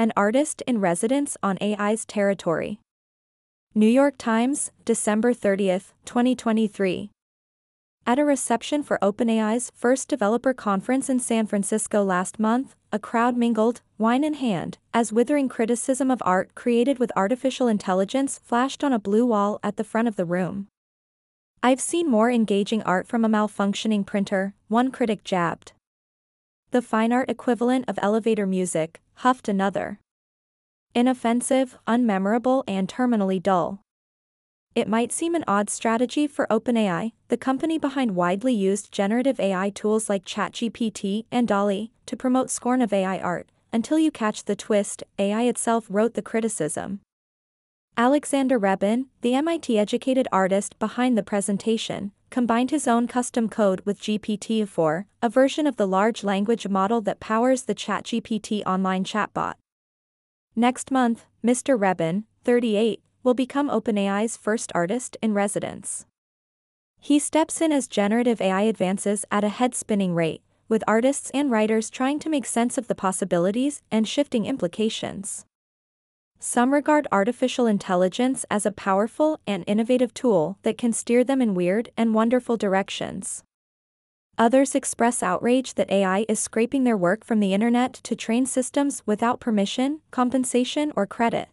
an artist in residence on AI's territory. New York Times, December 30, 2023. At a reception for OpenAI's first developer conference in San Francisco last month, a crowd mingled, wine in hand, as withering criticism of art created with artificial intelligence flashed on a blue wall at the front of the room. I've seen more engaging art from a malfunctioning printer, one critic jabbed. The fine art equivalent of elevator music, huffed another. Inoffensive, unmemorable, and terminally dull. It might seem an odd strategy for OpenAI, the company behind widely used generative AI tools like ChatGPT and DALL-E, to promote scorn of AI art, until you catch the twist, AI itself wrote the criticism. Alexander Reben, the MIT-educated artist behind the presentation, combined his own custom code with GPT-4, a version of the large language model that powers the ChatGPT online chatbot. Next month, Mr. Reben, 38, will become OpenAI's first artist in residence. He steps in as generative AI advances at a head-spinning rate, with artists and writers trying to make sense of the possibilities and shifting implications. Some regard artificial intelligence as a powerful and innovative tool that can steer them in weird and wonderful directions. Others express outrage that AI is scraping their work from the internet to train systems without permission, compensation, or credit.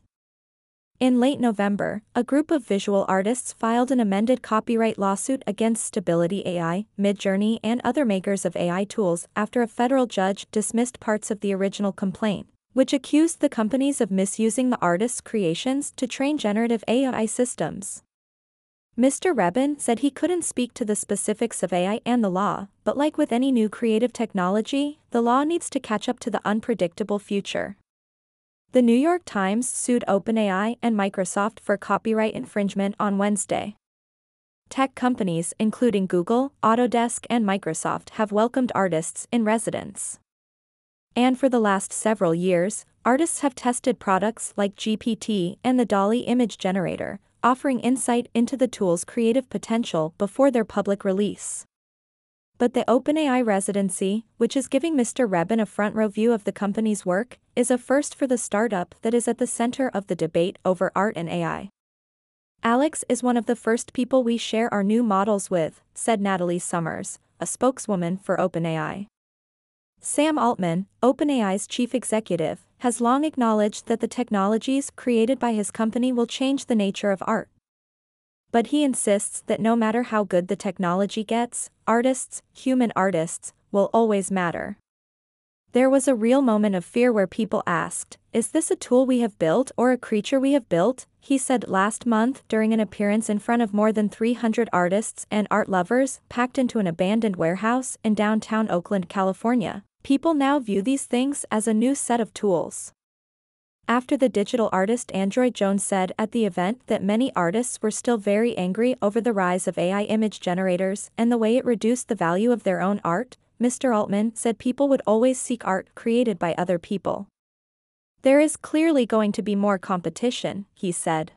In late November, a group of visual artists filed an amended copyright lawsuit against Stability AI, Midjourney, and other makers of AI tools after a federal judge dismissed parts of the original complaint which accused the companies of misusing the artist's creations to train generative AI systems. Mr. Reben said he couldn't speak to the specifics of AI and the law, but like with any new creative technology, the law needs to catch up to the unpredictable future. The New York Times sued OpenAI and Microsoft for copyright infringement on Wednesday. Tech companies including Google, Autodesk, and Microsoft have welcomed artists in residence. And for the last several years, artists have tested products like GPT and the DALL-E image generator, offering insight into the tool's creative potential before their public release. But the OpenAI residency, which is giving Mr. Reben a front row view of the company's work, is a first for the startup that is at the center of the debate over art and AI. Alex is one of the first people we share our new models with, said Natalie Summers, a spokeswoman for OpenAI. Sam Altman, OpenAI's chief executive, has long acknowledged that the technologies created by his company will change the nature of art. But he insists that no matter how good the technology gets, artists, human artists, will always matter. There was a real moment of fear where people asked, Is this a tool we have built or a creature we have built? He said last month during an appearance in front of more than 300 artists and art lovers packed into an abandoned warehouse in downtown Oakland, California. People now view these things as a new set of tools. After the digital artist Android Jones said at the event that many artists were still very angry over the rise of AI image generators and the way it reduced the value of their own art, Mr. Altman said people would always seek art created by other people. There is clearly going to be more competition, he said.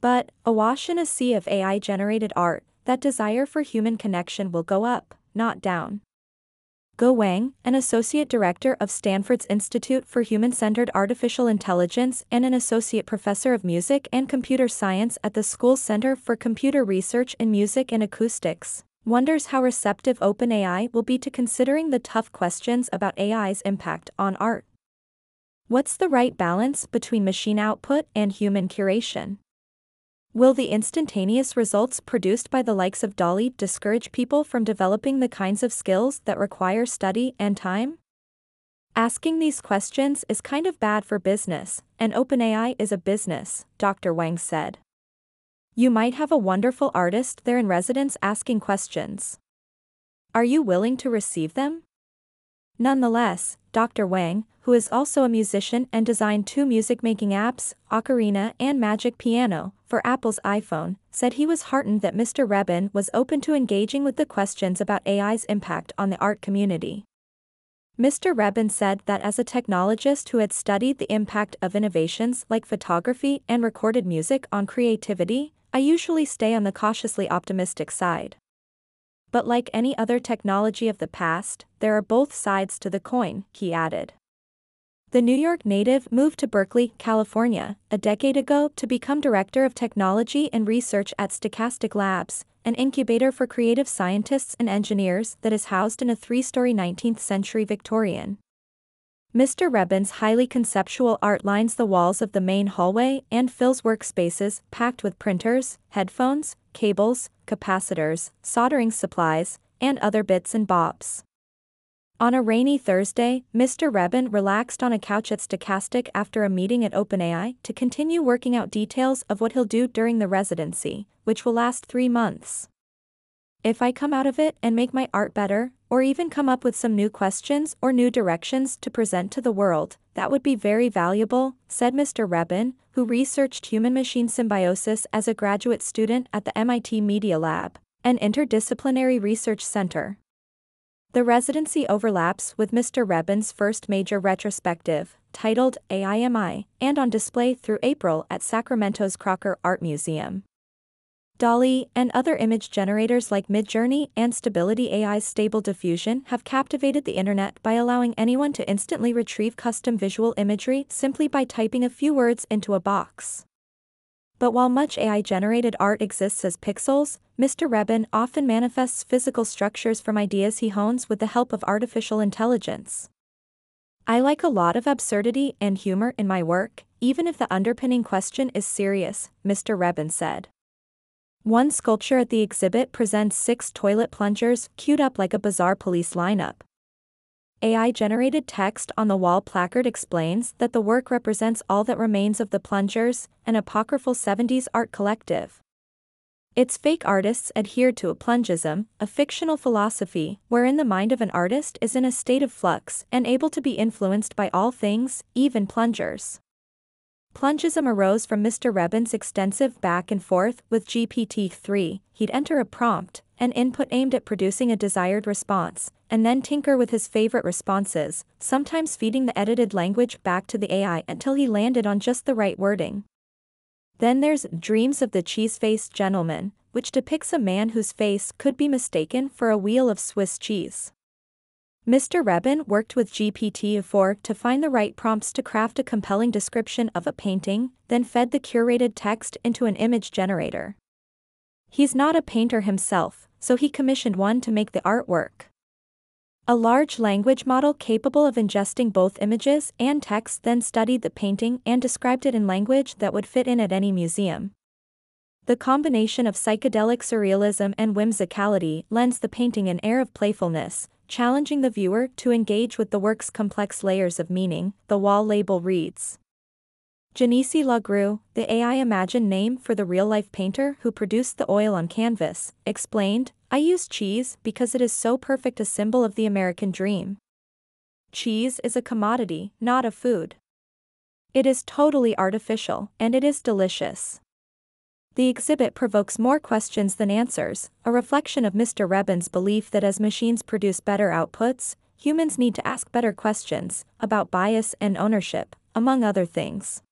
But, awash in a sea of AI generated art, that desire for human connection will go up, not down. Ge Wang, an associate director of Stanford's Institute for Human-Centered Artificial Intelligence and an associate professor of music and computer science at the school's Center for Computer Research in Music and Acoustics, wonders how receptive OpenAI will be to considering the tough questions about AI's impact on art. What's the right balance between machine output and human curation? Will the instantaneous results produced by the likes of DALL-E discourage people from developing the kinds of skills that require study and time? Asking these questions is kind of bad for business, and OpenAI is a business, Dr. Wang said. You might have a wonderful artist there in residence asking questions. Are you willing to receive them? Nonetheless, Dr. Wang, who is also a musician and designed two music-making apps, Ocarina and Magic Piano, for Apple's iPhone, said he was heartened that Mr. Reben was open to engaging with the questions about AI's impact on the art community. Mr. Reben said that as a technologist who had studied the impact of innovations like photography and recorded music on creativity, I usually stay on the cautiously optimistic side. But like any other technology of the past, there are both sides to the coin, he added. The New York native moved to Berkeley, California, a decade ago to become Director of Technology and Research at Stochastic Labs, an incubator for creative scientists and engineers that is housed in a three-story 19th century Victorian. Mr. Reben's highly conceptual art lines the walls of the main hallway and fills workspaces packed with printers, headphones, cables, capacitors, soldering supplies, and other bits and bobs. On a rainy Thursday, Mr. Reben relaxed on a couch at Stochastic after a meeting at OpenAI to continue working out details of what he'll do during the residency, which will last three months. If I come out of it and make my art better, or even come up with some new questions or new directions to present to the world, that would be very valuable, said Mr. Reben, who researched human-machine symbiosis as a graduate student at the MIT Media Lab, an interdisciplinary research center. The residency overlaps with Mr. Reben's first major retrospective, titled AIMI, and on display through April at Sacramento's Crocker Art Museum. DALL-E and other image generators like Midjourney and Stability AI's Stable Diffusion have captivated the internet by allowing anyone to instantly retrieve custom visual imagery simply by typing a few words into a box. But while much AI-generated art exists as pixels, Mr. Reben often manifests physical structures from ideas he hones with the help of artificial intelligence. I like a lot of absurdity and humor in my work, even if the underpinning question is serious, Mr. Reben said. One sculpture at the exhibit presents six toilet plungers queued up like a bizarre police lineup. AI-generated text on the wall placard explains that the work represents all that remains of the plungers, an apocryphal 70s art collective. Its fake artists adhered to a plungism, a fictional philosophy wherein the mind of an artist is in a state of flux and able to be influenced by all things, even plungers. Plungism arose from Mr. Reben's extensive back and forth with GPT-3, he'd enter a prompt, an input aimed at producing a desired response, and then tinker with his favorite responses, sometimes feeding the edited language back to the AI until he landed on just the right wording. Then there's Dreams of the Cheese-Faced Gentleman, which depicts a man whose face could be mistaken for a wheel of Swiss cheese. Mr. Reben worked with GPT-4 to find the right prompts to craft a compelling description of a painting, then fed the curated text into an image generator. He's not a painter himself, so he commissioned one to make the artwork. A large language model capable of ingesting both images and text then studied the painting and described it in language that would fit in at any museum. The combination of psychedelic surrealism and whimsicality lends the painting an air of playfulness, challenging the viewer to engage with the work's complex layers of meaning, the wall label reads. Genesee Lagrue, the AI Imagined name for the real-life painter who produced the oil on canvas, explained, I use cheese because it is so perfect a symbol of the American dream. Cheese is a commodity, not a food. It is totally artificial, and it is delicious. The exhibit provokes more questions than answers, a reflection of Mr. Reben's belief that as machines produce better outputs, humans need to ask better questions about bias and ownership, among other things.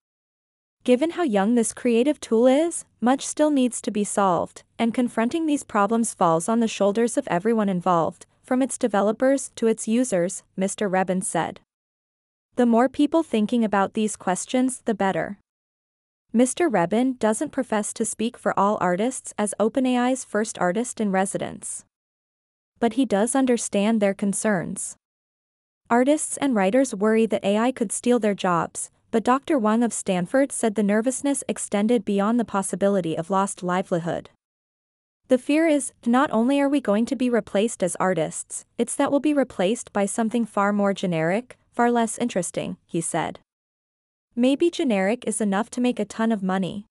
Given how young this creative tool is, much still needs to be solved, and confronting these problems falls on the shoulders of everyone involved, from its developers to its users, Mr. Reben said. The more people thinking about these questions, the better. Mr. Reben doesn't profess to speak for all artists as OpenAI's first artist in residence. But he does understand their concerns. Artists and writers worry that AI could steal their jobs, but Dr. Wang of Stanford said the nervousness extended beyond the possibility of lost livelihood. The fear is, not only are we going to be replaced as artists, it's that we'll be replaced by something far more generic, far less interesting, he said. Maybe generic is enough to make a ton of money.